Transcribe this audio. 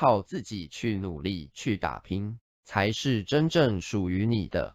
靠自己去努力去打拼才是真正属于你的。